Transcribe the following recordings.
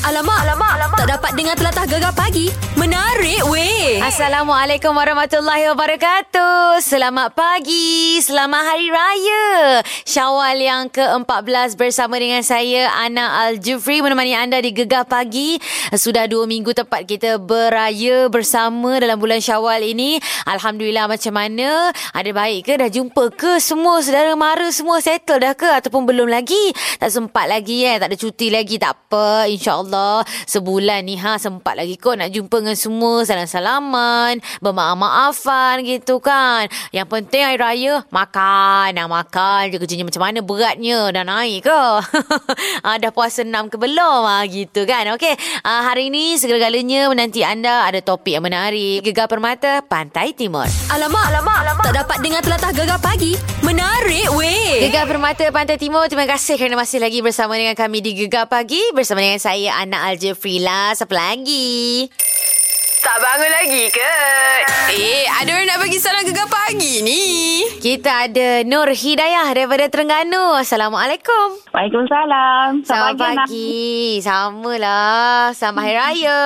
Alamak, alamak, alamak. Tak dapat dengar telatah gegar pagi. Menarik weh. Assalamualaikum warahmatullahi wabarakatuh. Selamat pagi, selamat hari raya. Syawal yang ke-14 bersama dengan saya Ana Al-Jufri menemani anda di Gegar Pagi. Sudah dua minggu tepat kita beraya bersama dalam bulan Syawal ini. Alhamdulillah macam mana? Ada baik ke? Dah jumpa ke? Semua saudara mara semua settle dah ke? Ataupun belum lagi? Tak sempat lagi eh? Tak ada cuti lagi? Tak apa. InsyaAllah sebulan ni ha sempat lagi kot nak jumpa dengan semua. Salam-salaman. Bermaaf-maafan gitu kan. Yang penting hari raya makan. Nak makan je kerjanya macam mana beratnya. Dah naik ke? ah, dah puasa enam ke belum? Ah, gitu kan. Okey. Ah, hari ini segala-galanya menanti anda ada topik yang menarik. Gegar Permata Pantai Timur. Alamak, alamak, alamak. Tak dapat dengar telatah gegar pagi. Menarik weh. Gegar Permata Pantai Timur Terima kasih kerana masih lagi bersama dengan kami di Gegar Pagi Bersama dengan saya Ana Aljefri lah Siapa lagi? Tak bangun lagi ke? Eh, ada orang nak bagi salam gegar pagi ni. Kita ada Nur Hidayah daripada Terengganu Assalamualaikum Waalaikumsalam. Selamat pagi. Anak. pagi Sama lah Selamat Hari Raya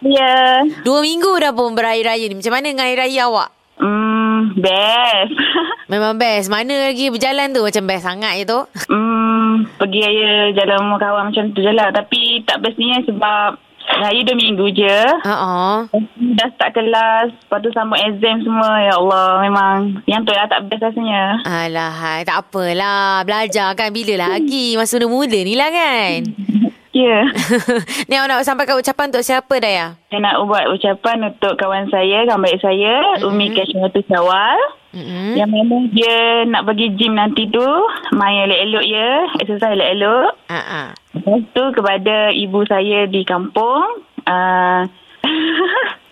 Ya. Dua minggu dah pun berhari raya ni Macam mana dengan Hari Raya awak? Hmm, best. Memang best Mana lagi berjalan tu Macam best sangat je tu hmm, pergi raya jalan rumah kawan macam tu je lah. Tapi tak bestnya sebab raya dua minggu je. Uh-uh. Dah start kelas. Lepas tu sambut exam semua. Ya Allah, memang yang tu lah tak best rasanya. Alah, tak apalah. Belajar kan bila lagi. Masa muda-muda ni lah kan. Ya. ni awak nak sampaikan ucapan untuk siapa Daya? Saya nak buat ucapan untuk kawan saya, kawan baik saya, mm-hmm. Umi Kashmatu Syawal. Mm-hmm. Yang memang dia nak pergi gym nanti tu, main elok-elok ya, exercise elok-elok. Uh-uh. Lepas tu kepada ibu saya di kampung. Uh,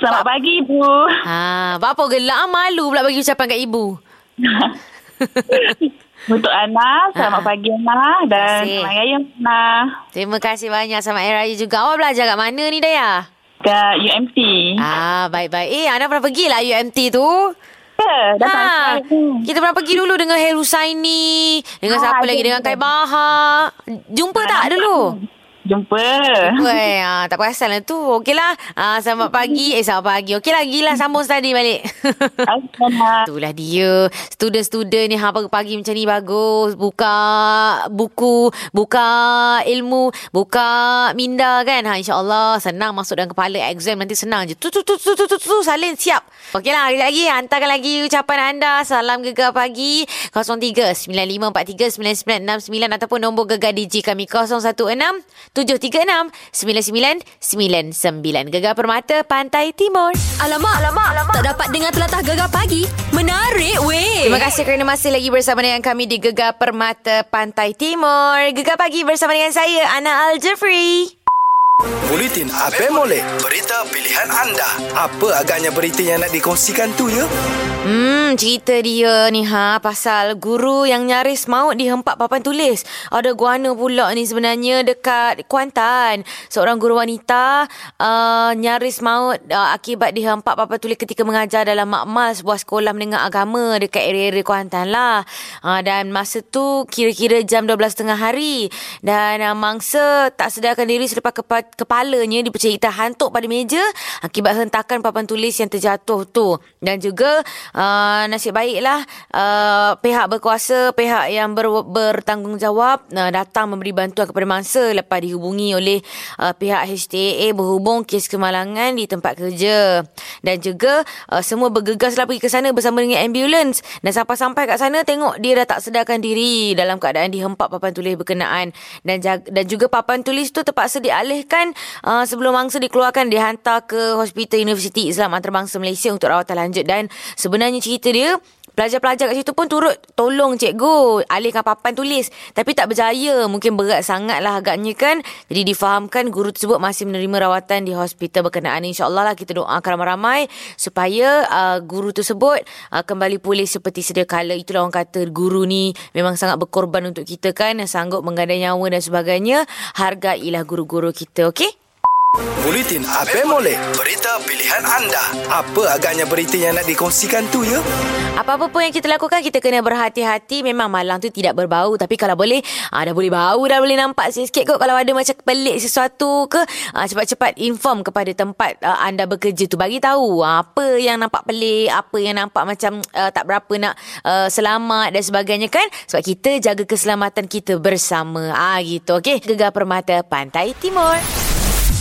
Selamat pagi ibu. Ha, apa gelak malu pula bagi ucapan kat ibu. Untuk Ana, selamat Ha. pagi Ana dan selamat raya Ana Terima kasih banyak sama Hari Raya juga. Awak belajar kat mana ni Daya? ke UMC. Ah, baik-baik. Eh, Ana pernah pergi lah UMT tu. Ya, dah Ha, kita pernah pergi dulu dengan Hel. Dengan Ah, siapa lagi? Dengan. Kai Bahar. Jumpa tak dulu? Jumpa. Weh, ah, tak perasan lah tu. Okeylah. Ah, selamat pagi. Eh, selamat pagi. Okeylah, gila sambung study balik. Itulah dia. Student-student ni ha pagi-pagi macam ni bagus. Buka buku, buka ilmu, buka minda kan. Ha insya-Allah senang masuk dalam kepala exam nanti senang je. Tu tu tu tu tu tu, tu salin siap. Okeylah, hari lagi hantarkan lagi ucapan anda. Salam gegar pagi 0395439969 ataupun nombor gegar DJ kami 016 736 9999. Gegar Permata Pantai Timur. Alamak, alamak, alamak. Tak dapat dengar telatah gegar pagi. Menarik weh. Terima kasih kerana masih lagi bersama dengan kami di Gegar Permata Pantai Timur. Gegar pagi bersama dengan saya Ana Al-Jafri. Buletin apa molek? Berita pilihan anda. Apa agaknya berita yang nak dikongsikan tu ya? Hmm, cerita dia ni ha pasal guru yang nyaris maut dihempak papan tulis. Ada guana pula ni sebenarnya dekat Kuantan. Seorang guru wanita uh, nyaris maut uh, akibat dihempak papan tulis ketika mengajar dalam makmal sebuah sekolah menengah agama dekat area-area Kuantan lah. Uh, dan masa tu kira-kira jam 12 tengah hari dan uh, mangsa tak sedarkan diri selepas kepa- kepalanya dipercayai terhantuk pada meja akibat hentakan papan tulis yang terjatuh tu. Dan juga uh, nasib baiklah uh, pihak berkuasa, pihak yang ber, bertanggungjawab uh, datang memberi bantuan kepada mangsa lepas dihubungi oleh uh, pihak HTAA berhubung kes kemalangan di tempat kerja. Dan juga uh, semua bergegaslah pergi ke sana bersama dengan ambulans. Dan sampai-sampai kat sana tengok dia dah tak sedarkan diri dalam keadaan dihempak papan tulis berkenaan. Dan jag- dan juga papan tulis tu terpaksa dialihkan uh, sebelum mangsa dikeluarkan dihantar ke Hospital Universiti Islam Antarabangsa Malaysia untuk rawatan lanjut. Dan sebenarnya cerita dia Pelajar-pelajar kat situ pun turut tolong cikgu alihkan papan tulis. Tapi tak berjaya. Mungkin berat sangat lah agaknya kan. Jadi difahamkan guru tersebut masih menerima rawatan di hospital berkenaan. InsyaAllah lah kita doakan ramai-ramai supaya uh, guru tersebut uh, kembali pulih seperti sedia kala. Itulah orang kata guru ni memang sangat berkorban untuk kita kan. Sanggup menggandai nyawa dan sebagainya. Hargailah guru-guru kita, okey? Buletin apa boleh? Berita pilihan anda. Apa agaknya berita yang nak dikongsikan tu ya? Apa-apa pun yang kita lakukan Kita kena berhati-hati. Memang malang tu tidak berbau. Tapi kalau boleh ah, Dah boleh bau Dah boleh nampak sikit kot. Kalau ada macam pelik sesuatu ke ah, Cepat-cepat inform kepada tempat ah, anda bekerja tu. Bagi tahu ah, Apa yang nampak pelik Apa yang nampak macam ah, Tak berapa nak ah, selamat Dan sebagainya kan? Sebab kita jaga keselamatan kita bersama. Ah, Gitu okay Gegar Permata Pantai Timur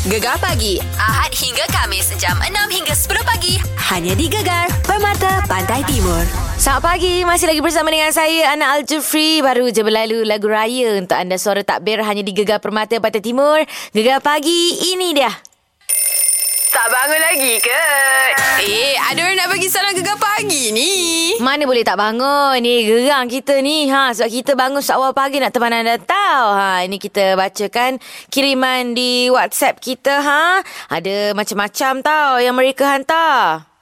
Gegar pagi Ahad hingga Kamis jam 6 hingga 10 pagi. Hanya di Gegar Permata Pantai Timur. Selamat pagi, masih lagi bersama dengan saya Ana Al-Jufri. Baru je berlalu lagu raya Untuk anda. Suara takbir hanya di Gegar Permata Pantai Timur. Gegar pagi, ini dia Tak bangun lagi ke? Eh, ada orang nak bagi salam gegar pagi ni. Mana boleh tak bangun Ni gerang kita ni ha, Sebab kita bangun seawal pagi Nak teman anda tahu ha, Ini kita bacakan Kiriman di WhatsApp kita ha. Ada macam-macam tau Yang mereka hantar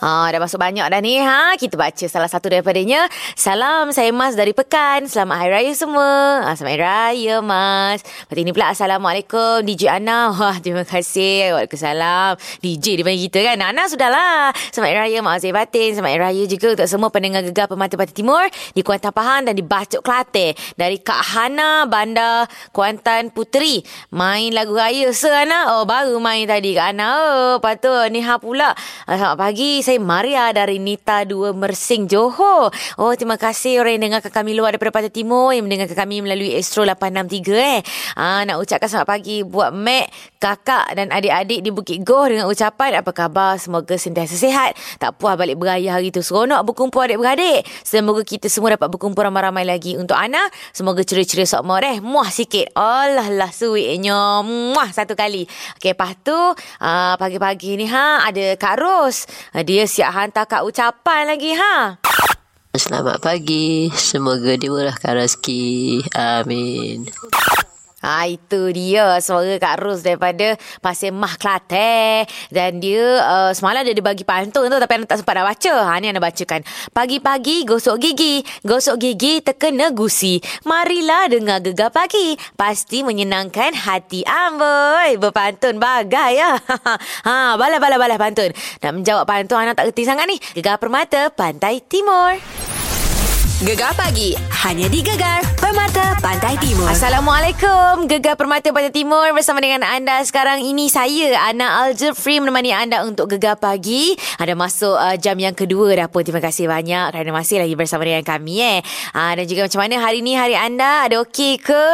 Ha, dah masuk banyak dah ni ha. Kita baca salah satu daripadanya. Salam saya Mas dari Pekan. Selamat Hari Raya semua. Ha, selamat Hari Raya Mas. Lepas ini pula Assalamualaikum DJ Ana. Wah terima kasih. Waalaikumsalam. DJ dia panggil kita kan. Ana sudahlah. Selamat Hari Raya Mak Azir Batin. Selamat Hari Raya juga untuk semua pendengar gegar Pemata Pantai Timur. Di Kuantan Pahang dan di Bacok Kelate. Dari Kak Hana Bandar Kuantan Puteri. Main lagu raya se Ana. Oh baru main tadi Kak Ana. Oh tu ni ha pula. Ah, Selamat pagi. Saya Maria dari Nita 2 Mersing Johor. Oh, terima kasih orang yang dengarkan kami luar daripada Pantai Timur yang mendengarkan kami melalui Astro 863 eh. Ah, nak ucapkan selamat pagi buat Mek, kakak dan adik-adik di Bukit Goh dengan ucapan apa khabar? Semoga sentiasa sihat. Tak puas balik beraya hari tu. Seronok berkumpul adik-beradik. Semoga kita semua dapat berkumpul ramai-ramai lagi. Untuk Ana, semoga ceria-ceria sok more eh. Muah sikit. Allah lah sweetnya. Muah satu kali. Okey, lepas tu ah, pagi-pagi ni ha ada Kak Ros. Ah, dia siap hantar Kak ucapan lagi ha. Selamat pagi. Semoga dimurahkan rezeki. Amin. Ha, itu dia suara Kak Ros daripada Pasir Mah Kelantan. Dan dia uh, semalam dia ada bagi pantun tu tapi anda tak sempat nak baca. Ha, ni anda bacakan. Pagi-pagi gosok gigi. Gosok gigi terkena gusi. Marilah dengar gegar pagi. Pasti menyenangkan hati amboi. Berpantun bagai ya. ha, balas-balas-balas pantun. Nak menjawab pantun anak tak kerti sangat ni. Gegar Permata Pantai Timur. Gegar pagi. Hanya di Gegar Permata Pantai Timur. Assalamualaikum Gegar Permata Pantai Timur. Bersama dengan anda sekarang ini Saya Ana Al-Jafri Menemani anda untuk Gegar Pagi. Ada masuk uh, jam yang kedua dah pun. Terima kasih banyak. Kerana masih lagi bersama dengan kami eh. uh, Dan juga macam mana hari ni hari anda? Ada okey ke?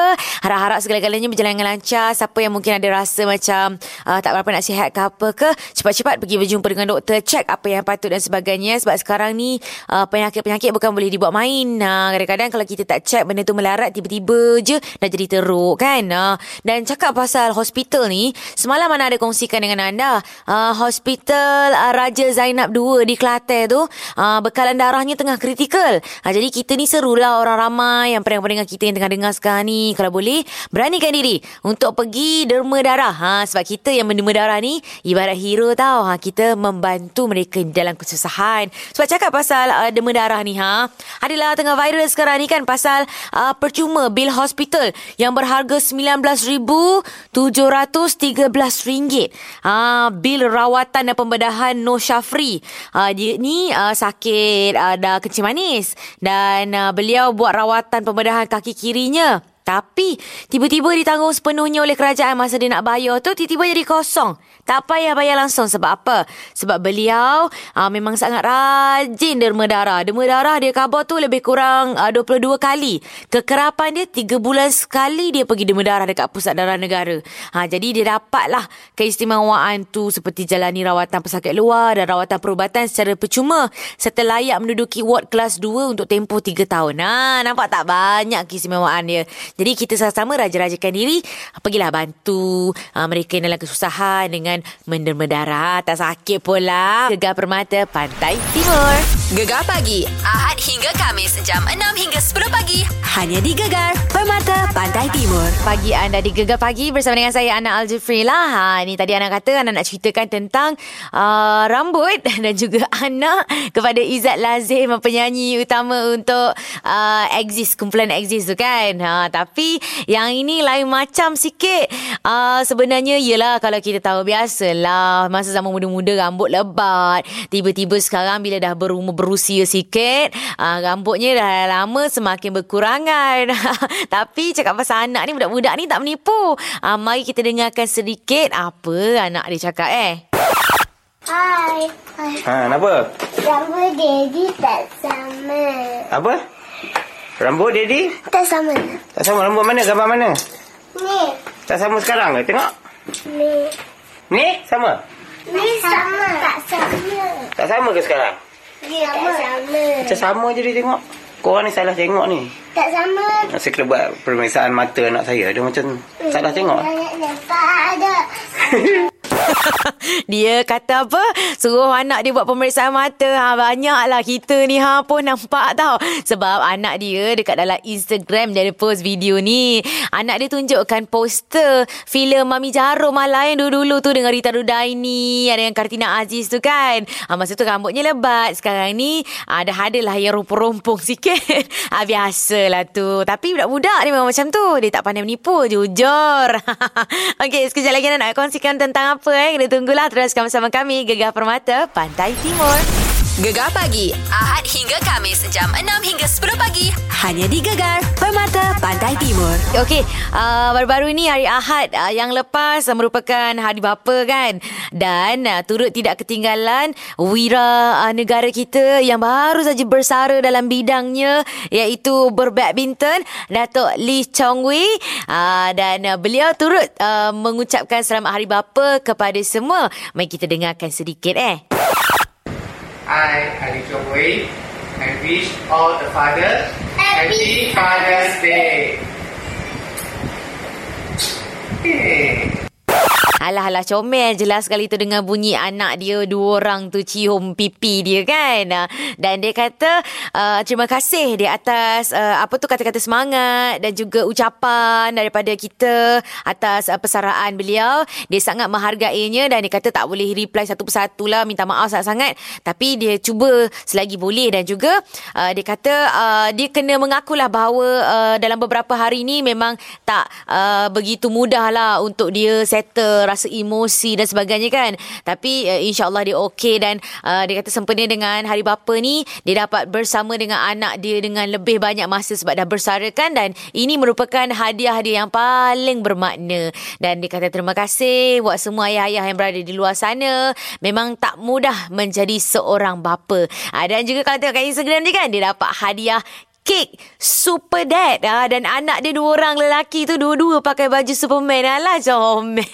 Harap-harap segala-galanya berjalan dengan lancar. Siapa yang mungkin ada rasa macam uh, Tak berapa nak sihat ke apa ke? Cepat-cepat pergi berjumpa dengan doktor Cek apa yang patut dan sebagainya. Sebab sekarang ni uh, Penyakit-penyakit bukan boleh dibuat main Ha, kadang-kadang kalau kita tak check benda tu melarat tiba-tiba je dah jadi teruk kan. Ha, dan cakap pasal hospital ni, semalam mana ada kongsikan dengan anda. Ha, hospital uh, Raja Zainab 2 di Kelantan tu, uh, bekalan darahnya tengah kritikal. Ha, jadi kita ni serulah orang ramai yang pendengar-pendengar kita yang tengah dengar sekarang ni. Kalau boleh, beranikan diri untuk pergi derma darah. Ha, sebab kita yang menderma darah ni ibarat hero tau. Ha, kita membantu mereka dalam kesusahan. Sebab cakap pasal uh, derma darah ni, ha, adalah adalah tengah viral sekarang ni kan pasal uh, percuma bil hospital yang berharga RM19,713. Uh, bil rawatan dan pembedahan No Shafri. Uh, dia ni uh, sakit uh, dah kencing manis dan uh, beliau buat rawatan pembedahan kaki kirinya. Tapi tiba-tiba ditanggung sepenuhnya oleh kerajaan masa dia nak bayar tu tiba-tiba jadi kosong. Tak payah bayar langsung sebab apa? Sebab beliau aa, memang sangat rajin derma darah. Derma darah dia khabar tu lebih kurang aa, 22 kali. Kekerapan dia 3 bulan sekali dia pergi derma darah dekat pusat darah negara. Ha, jadi dia dapatlah keistimewaan tu seperti jalani rawatan pesakit luar dan rawatan perubatan secara percuma serta layak menduduki ward kelas 2 untuk tempoh 3 tahun. Ha, nampak tak banyak keistimewaan dia. Jadi kita sama-sama raja-rajakan diri Pergilah bantu uh, mereka yang dalam kesusahan Dengan menderma darah Tak sakit pula Gegar Permata Pantai Timur Gegar pagi Ahad hingga Kamis jam 6 hingga 10 pagi hanya di Gegar Permata Pantai Timur. Pagi anda di Gegar Pagi bersama dengan saya Ana Al-Jufri lah. Ha, ni tadi Ana kata Ana nak ceritakan tentang uh, rambut dan juga anak kepada Izzat Lazim penyanyi utama untuk uh, Exist, kumpulan Exist tu kan. Ha, tapi Tapi yang ini lain macam sikit. Uh, sebenarnya ialah kalau kita tahu biasalah masa zaman muda-muda rambut lebat. Tiba-tiba sekarang bila dah berumur berusia sikit, uh, rambutnya dah lama semakin berkurangan. Tapi cakap pasal anak ni budak-budak ni tak menipu. Uh, mari kita dengarkan sedikit apa anak dia cakap eh. Hai. Hai. Ha, kenapa? Rambut Daddy tak sama. Apa? Rambut daddy? Tak sama. Tak sama rambut mana? Gambar mana? Ni. Tak sama sekarang ke? Tengok. Ni. Ni sama? Ni sama. Tak sama. Tak sama ke sekarang? Dia tak sama. Macam sama je dia tengok. Korang ni salah tengok ni. Tak sama. Saya kena buat pemeriksaan mata anak saya. Dia macam salah tengok. Banyak nampak ada. dia kata apa? Suruh anak dia buat pemeriksaan mata. Ha, banyaklah kita ni ha pun nampak tau. Sebab anak dia dekat dalam Instagram dia ada post video ni. Anak dia tunjukkan poster filem Mami Jarum lah lain dulu-dulu tu dengan Rita Rudaini. Ada yang Kartina Aziz tu kan. Ha, masa tu rambutnya lebat. Sekarang ni ada adalah yang rumpung-rumpung sikit. ha, biasalah tu. Tapi budak-budak ni memang macam tu. Dia tak pandai menipu. Jujur. Okey, sekejap lagi nak kongsikan tentang apa eh. Kita tunggulah teruskan bersama kami Gegar Permata Pantai Timur. Gegar pagi Ahad hingga Kamis jam 6 hingga 10 pagi hanya di Gegar Permata Pantai Timur. Okey, uh, baru-baru ini hari Ahad uh, yang lepas uh, merupakan hari bapa kan. Dan uh, turut tidak ketinggalan wira uh, negara kita yang baru saja bersara dalam bidangnya iaitu berbadminton Datuk Lee Chong Wei uh, dan uh, beliau turut uh, mengucapkan selamat hari bapa kepada semua. Mari kita dengarkan sedikit eh. I, Chong Wei, and wish all the fathers Happy Father's Day. Hey. Alah alah comel jelas sekali tu dengan bunyi anak dia dua orang tu cium pipi dia kan. Ah, Dan dia kata uh, terima kasih di atas uh, apa tu kata-kata semangat dan juga ucapan daripada kita atas uh, persaraan beliau. Dia sangat menghargainya dan dia kata tak boleh reply satu persatu lah minta maaf sangat-sangat tapi dia cuba selagi boleh dan juga uh, dia kata uh, dia kena mengakulah bahawa uh, dalam beberapa hari ni memang tak uh, begitu mudah lah untuk dia settle rasa emosi dan sebagainya kan. Tapi uh, insyaAllah dia okey dan uh, dia kata sempena dengan hari bapa ni dia dapat bersama dengan anak dia dengan lebih banyak masa sebab dah bersarakan dan ini merupakan hadiah dia yang paling bermakna. Dan dia kata terima kasih buat semua ayah-ayah yang berada di luar sana. Memang tak mudah menjadi seorang bapa. Uh, dan juga kalau tengok kat Instagram dia kan dia dapat hadiah kek Super Dad. Ah, Dan anak dia dua orang lelaki tu Dua-dua pakai baju Superman. Alah comel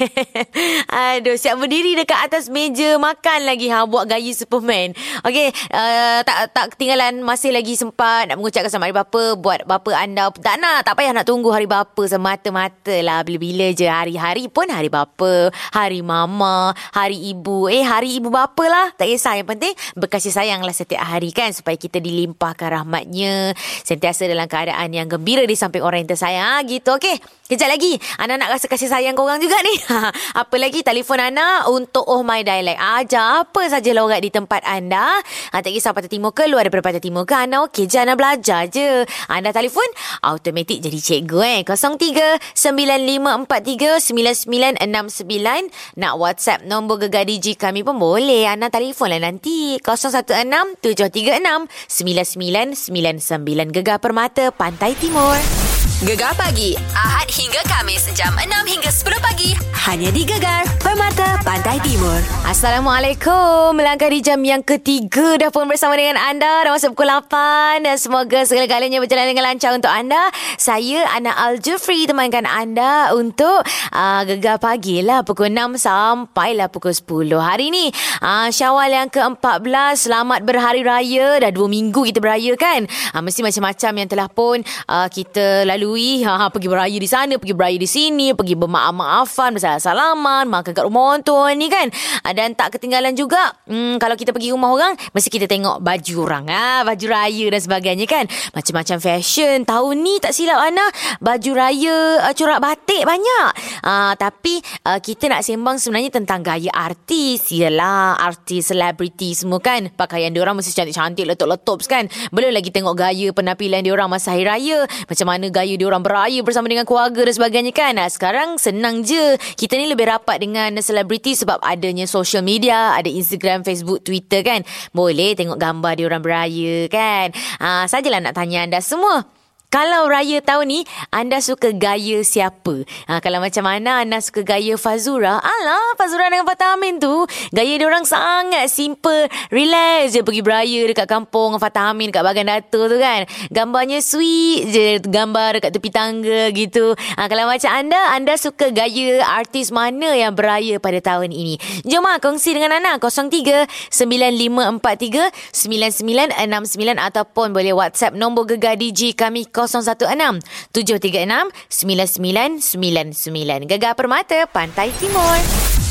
Aduh siap berdiri dekat atas meja Makan lagi ha, Buat gaya Superman. Okay uh, tak, tak ketinggalan Masih lagi sempat Nak mengucapkan selamat hari bapa Buat bapa anda. Tak nak Tak payah nak tunggu hari bapa Semata-mata lah. Bila-bila je Hari-hari pun hari bapa Hari mama Hari ibu. Eh hari ibu bapa lah. Tak kisah Yang penting Berkasih sayang lah setiap hari kan Supaya kita dilimpahkan rahmatnya sentiasa dalam keadaan yang gembira di samping orang yang tersayang. Ha, gitu, okey. Kejap lagi. Ana nak rasa kasih sayang korang juga ni. apa lagi telefon Ana untuk Oh My Dialect. Ajar apa saja logat di tempat anda. Ha, tak kisah Pantai Timur ke luar daripada Pantai Timur ke. Ana okey je. Ana belajar je. Anda telefon automatik jadi cikgu eh. 03-9543-9969. Nak WhatsApp nombor Gegar Digi kami pun boleh. Anda telefon lah nanti. 016-736-9999. Gegar Permata Pantai Timur. Gegar pagi Ahad hingga Kamis jam 6 hingga 10 pagi hanya di Gegar Permata Pantai Timur. Assalamualaikum. Melangkah di jam yang ketiga dah pun bersama dengan anda dah masuk pukul 8 dan semoga segala-galanya berjalan dengan lancar untuk anda. Saya Ana Al-Jufri temankan anda untuk uh, Gegar pagi lah pukul 6 sampailah pukul 10. Hari ni uh, Syawal yang ke-14 selamat berhari raya dah 2 minggu kita beraya kan. Uh, mesti macam-macam yang telah pun uh, kita lalui Ha, pergi beraya di sana, pergi beraya di sini, pergi bermaaf-maafan, bersalah-salaman, makan kat rumah orang Timur ni kan. Ah, Dan tak ketinggalan juga hmm, kalau kita pergi rumah orang mesti kita tengok baju orang ah, baju raya dan sebagainya kan. Macam-macam fashion. Tahun ni tak silap Ana baju raya uh, corak batik banyak. Ah, tapi uh, kita nak sembang sebenarnya tentang gaya artis. Yelah artis, selebriti semua kan. Pakaian dia orang mesti cantik-cantik letup-letup kan. Belum lagi tengok gaya penampilan dia orang masa hari raya. Macam mana gaya dia orang beraya bersama dengan keluarga dan sebagainya kan. Nah, sekarang senang je. Kita ni lebih rapat dengan selebriti sebab adanya social media, ada Instagram, Facebook, Twitter kan. Boleh tengok gambar dia orang beraya kan. Ah, sajalah nak tanya anda semua. Kalau raya tahun ni, anda suka gaya siapa? Ha, kalau macam mana anda suka gaya Fazura? Alah, Fazura dengan Fatah Amin tu, gaya dia orang sangat simple, relax je pergi beraya dekat kampung Fatah Amin dekat Bagan Dato tu kan. Gambarnya sweet je, gambar dekat tepi tangga gitu. Ha, kalau macam anda, anda suka gaya artis mana yang beraya pada tahun ini? Jom lah, kongsi dengan Ana 03 9543 9969 ataupun boleh WhatsApp nombor gegar DJ kami 016 736 9999. Gegar Permata Pantai Timur.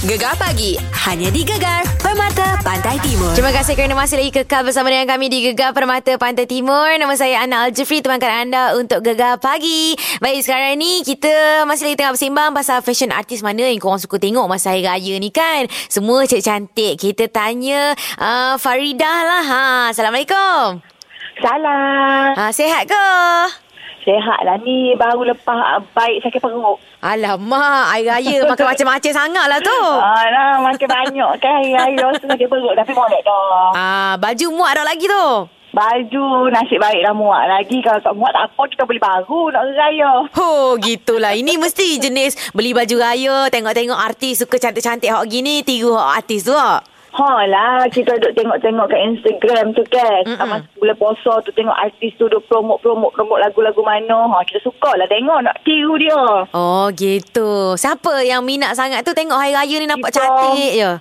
Gegar pagi hanya di Gegar Permata Pantai Timur. Terima kasih kerana masih lagi kekal bersama dengan kami di Gegar Permata Pantai Timur. Nama saya Ana Al-Jufri, temankan anda untuk Gegar Pagi. Baik, sekarang ni kita masih lagi tengah bersembang pasal fashion artis mana yang korang suka tengok masa hari raya ni kan. Semua cantik-cantik. Kita tanya uh, Faridah lah. Ha, Assalamualaikum. Salam. Ha, sihat ke? Sehat lah ni. Baru lepas baik sakit perut. Alamak, air raya makan macam-macam sangat lah tu. Alah, makin banyak kan. Hari raya sakit perut. Tapi boleh dah. Ah, baju muat dah lagi tu. Baju nasib baik dah muat lagi. Kalau tak muat tak apa. Kita beli baru nak raya. Oh, gitulah. Ini mesti jenis beli baju raya, tengok-tengok artis suka cantik-cantik hok gini, tiru hok artis tu. hok. Ha lah, kita duduk tengok-tengok kat Instagram tu kan. Mm-mm. Sama bulan puasa tu tengok artis tu duduk promote-promote promote lagu-lagu mana. Ha, kita suka lah tengok nak tiru dia. Oh, gitu. Siapa yang minat sangat tu tengok hari raya ni nampak Kita- cantik je?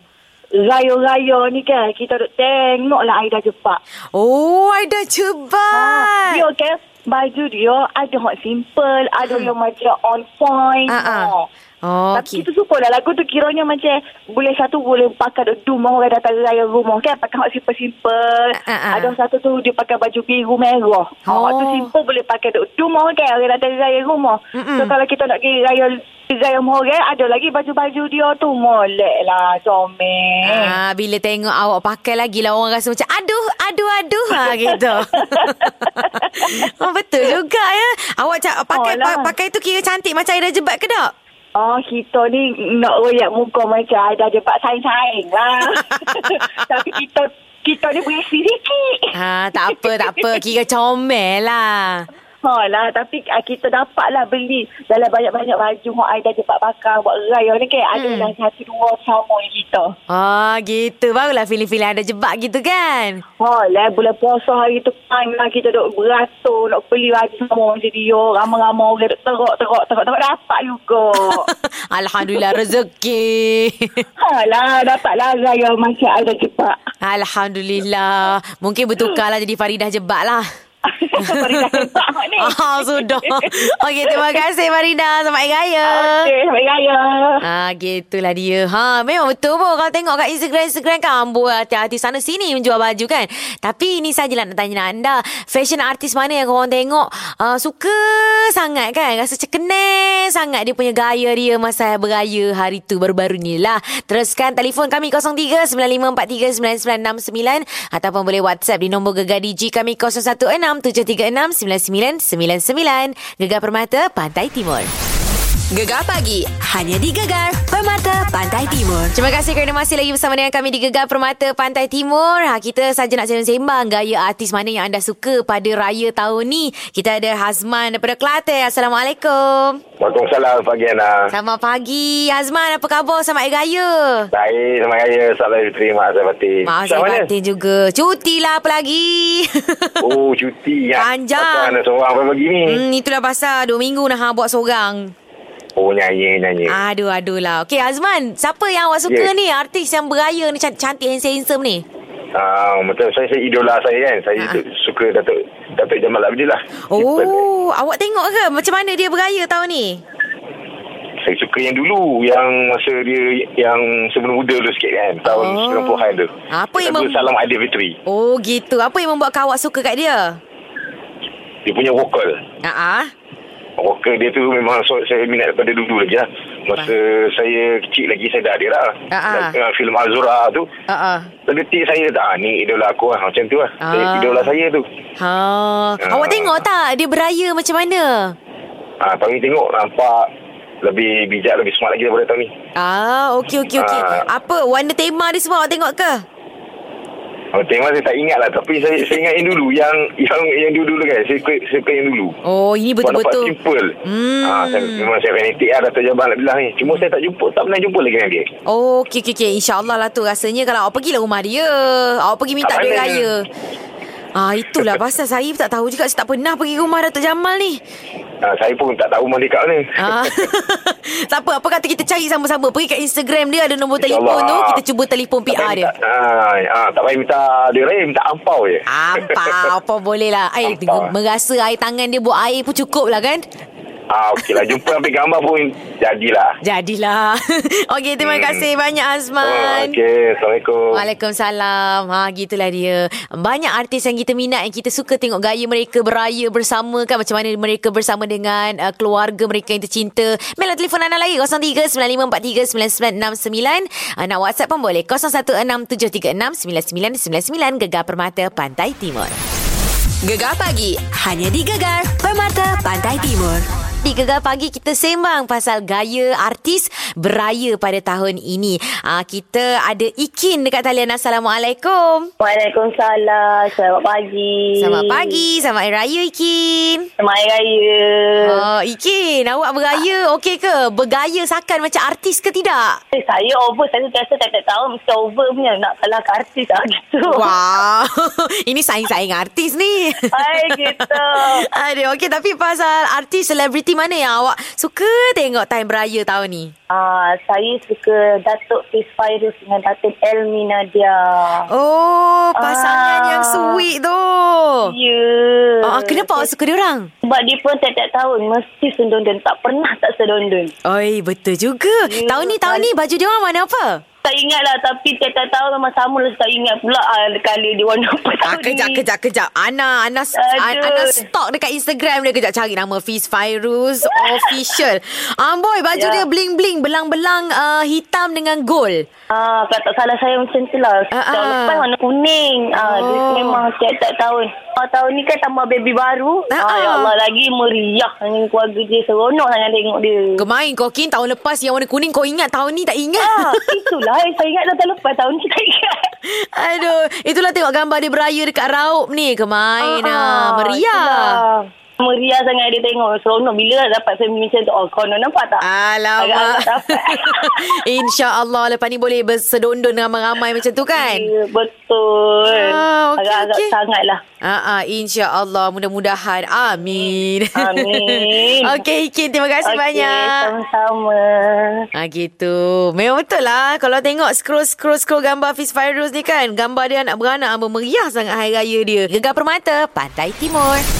Raya-raya ni kan, kita duduk tengok lah Aida Jepak. Oh, Aida Ha, cepat. dia kan, baju dia ada hot simple, ada yang macam on point. Ah. Ha. Oh, Tapi okay. kita suka lah lagu tu kiranya macam boleh satu boleh pakai duk rumah orang datang raya rumah kan pakai hot simple-simple. Ah. Ada satu tu dia pakai baju biru merah. Oh. hot tu simple boleh pakai duk rumah kan orang datang raya rumah. Mm-mm. So kalau kita nak pergi raya raya orang ada lagi baju-baju dia tu molek lah comel. Ah, bila tengok awak pakai lagi lah orang rasa macam aduh, aduh, aduh ha, gitu. oh, betul juga ya. Awak pakai Oh, lah. pa, pakai tu kira cantik macam Aida Jebat ke tak? Oh, kita ni nak royak muka macam ada jebat saing-saing lah. Tapi kita kita ni berisi sikit. Ha, tak apa, tak apa. Kira comel lah. Ha lah, tapi ah, kita dapat lah beli dalam banyak-banyak baju Hak Aida cepat pakai buat raya ni kan. Ada Hmm. lah satu dua sama dengan kita. Oh, gitu. Barulah feeling-feeling ada jebak gitu kan? Ha lah, bulan puasa hari tu kan lah kita duk beratur nak beli baju sama macam dia. Ramai-ramai orang duk teruk, teruk, teruk, teruk. Dapat juga. Alhamdulillah rezeki. ha lah, dapat lah raya macam Aida cepat. Alhamdulillah. Mungkin bertukarlah jadi Faridah Jebak lah. Cepat ni. Ah, sudah. Okey, terima kasih Farida. Selamat Hari Raya. Okey, sampai raya. Ah, gitulah dia. Ha, memang betul pun kalau tengok kat Instagram-Instagram kan amboi hati-hati sana sini menjual baju kan. Tapi ini sajalah nak tanya anda. Fashion artis mana yang korang tengok uh, suka sangat kan? Rasa cekeneh sangat dia punya gaya dia masa beraya hari tu baru-baru ni lah. Teruskan telefon kami 03-9543-9969 ataupun boleh WhatsApp di nombor gegar DJ kami 0167369999. Gegar Permata Pantai Timur. Gegar pagi hanya di Gegar Permata Pantai Timur. Terima kasih kerana masih lagi bersama dengan kami di Gegar Permata Pantai Timur. Ha, kita saja nak sembang-sembang gaya artis mana yang anda suka pada raya tahun ni. Kita ada Hazman daripada Kelantan. Assalamualaikum. Waalaikumsalam pagi Ana. Selamat pagi. Hazman, apa khabar? Selamat Hari Raya. Baik, selamat raya. Salam diterima Azhar Batin. Maaf Selamat saya mana? batin juga. Cuti lah apa lagi. Oh, cuti. ya. Panjang. Macam mana seorang apa begini? hmm, itulah pasal dua minggu dah ha, buat seorang. Oh, nyanyi, nyanyi. Aduh, aduh lah. Okey, Azman. Siapa yang awak suka Yes. ni? Artis yang beraya ni, cantik-cantik, handsome-handsome ni. Ah, macam saya, saya idola saya kan. Saya Ah. suka Datuk Datuk Jamal Abdillah. Simple. Oh, awak tengok ke macam mana dia beraya tahun ni? saya suka yang dulu yang masa dia yang sebelum muda dulu sikit kan tahun Oh. 90-an tu. Apa yang mem- Salam Aidilfitri. Oh gitu. Apa yang membuat awak suka kat dia? Dia punya vokal. Ah, ah. Vokal dia tu memang so, saya minat daripada dulu lagi lah. Masa saya kecil lagi saya dah ada lah. Ah, ah. Uh, filem Azura tu. Ah, ah. Terdetik saya tak, ah, ni idola aku lah. Macam tu lah. Ah. Idola saya tu. Ha. Ah. Awak tengok tak dia beraya macam mana? Ah, tahun ni tengok nampak lebih bijak, lebih smart lagi daripada tahun ni. Ah, okey okey okey. Ah. Apa warna tema dia semua awak tengok ke? Oh, tema saya tak ingat lah Tapi saya, saya ingat yang dulu Yang yang yang dulu-dulu kan Saya suka, saya yang dulu Oh, ini betul-betul. simple Hmm. ha, saya, Memang saya fanatik lah Dato' Jabang nak bilang ni Cuma saya tak jumpa Tak pernah jumpa lagi dengan dia Oh, okey okey okey. InsyaAllah lah tu rasanya kalau awak pergilah rumah dia. Awak pergi minta duit raya. Ah, itulah pasal saya tak tahu juga saya tak pernah pergi rumah Datuk Jamal ni. ha, Saya pun tak tahu rumah dia kat mana Ah. tak apa, apa kata kita cari sama-sama. Pergi kat Instagram dia ada nombor telefon tu, kita cuba telefon PR dia. ha, ha, Tak payah minta dia raya Minta ampau je Ampau apa boleh lah Air Ampau. merasa air tangan dia buat air pun cukup lah kan Ah, Okey lah. Jumpa ambil gambar pun Jadilah. Jadilah. Okey terima Hmm. kasih banyak oh, Azman Okey. Assalamualaikum. Waalaikumsalam. Ha, Gitulah dia. Banyak artis yang kita minat Yang kita suka tengok gaya mereka Beraya bersama kan? Macam mana mereka bersama dengan uh, Keluarga mereka yang tercinta. Mail telefon anda lagi 03-9543-9969 uh, Nak whatsapp pun boleh. 0167369999 Gegar Permata Pantai Timur. Gegar pagi hanya di Gegar Permata Pantai Timur. Di Gegar Pagi kita sembang pasal gaya artis beraya pada tahun ini. Ah kita ada Ikin dekat talian. Assalamualaikum. Waalaikumsalam. Selamat pagi. Selamat pagi. Selamat Hari Raya Ikin. Selamat Hari Raya. Oh, Ikin, awak beraya okey ke? Bergaya sakan macam artis ke tidak? Eh, saya over. Saya biasa tak tahun mesti over punya. Nak kalah ke artis lah gitu. Wow. Ini saing-saing artis ni. Hai, gitu. Aduh, okey tapi pasal artis selebriti mana yang awak suka tengok time beraya tahun ni? Ah, saya suka Datuk Fiz Fairuz dengan Datuk Elmi Nadia. Oh, pasangan Ah. yang sweet tu. Ya. Ah, kenapa awak suka dia orang? Sebab dia pun tiap-tiap tahun mesti sedondon. Tak pernah tak sedondon. Oi, betul juga. Ya, tahun ni tahun ni baju dia orang warna apa? Tak ingat lah tapi tiap-tiap tahun memang sama lah. Tak ingat pula ah, kali dia warna apa Ah, tahun kejap, ni. kejap, kejap. Ana, Ana, Aduh. Ana stalk dekat Instagram dia. Kejap cari nama Fiz Fairuz Official. Amboy, baju Ya. dia bling-bling. Belang-belang uh, hitam dengan gold. Ah, kalau tak salah saya macam tu lah. Ah, Tahun ah. lepas warna kuning. Ah, dia Oh. memang tiap-tiap tahun. Ah, tahun ni kan tambah baby baru. Ah, Ah, ah. ya Allah lagi meriah dengan keluarga dia. Seronok sangat tengok dia. Kemain kau Kin tahun lepas yang warna kuning kau ingat tahun ni tak ingat. Ah, itulah yang saya ingat tahun lepas. Tahun ni tak ingat. Aduh, itulah tengok gambar dia beraya dekat Raup ni. Kemain ah, meriah. itulah. Meriah sangat dia tengok. Seronok bila dapat family macam tu. Oh, konon nampak tak? Alamak. InsyaAllah lepas ni boleh bersedondon ramai-ramai macam tu kan? Ya, betul. Ah, okey, Agak-agak okey. sangat lah. Ah, ah, insya-Allah mudah-mudahan. Amin. Amin. Okey, Ikin, terima kasih Okey, banyak. Sama-sama. Ah gitu. Memang betul lah kalau tengok scroll-scroll scroll gambar Fiz Fairuz ni kan, gambar dia anak beranak meriah sangat hari raya dia. Gegar Permata, Pantai Timur.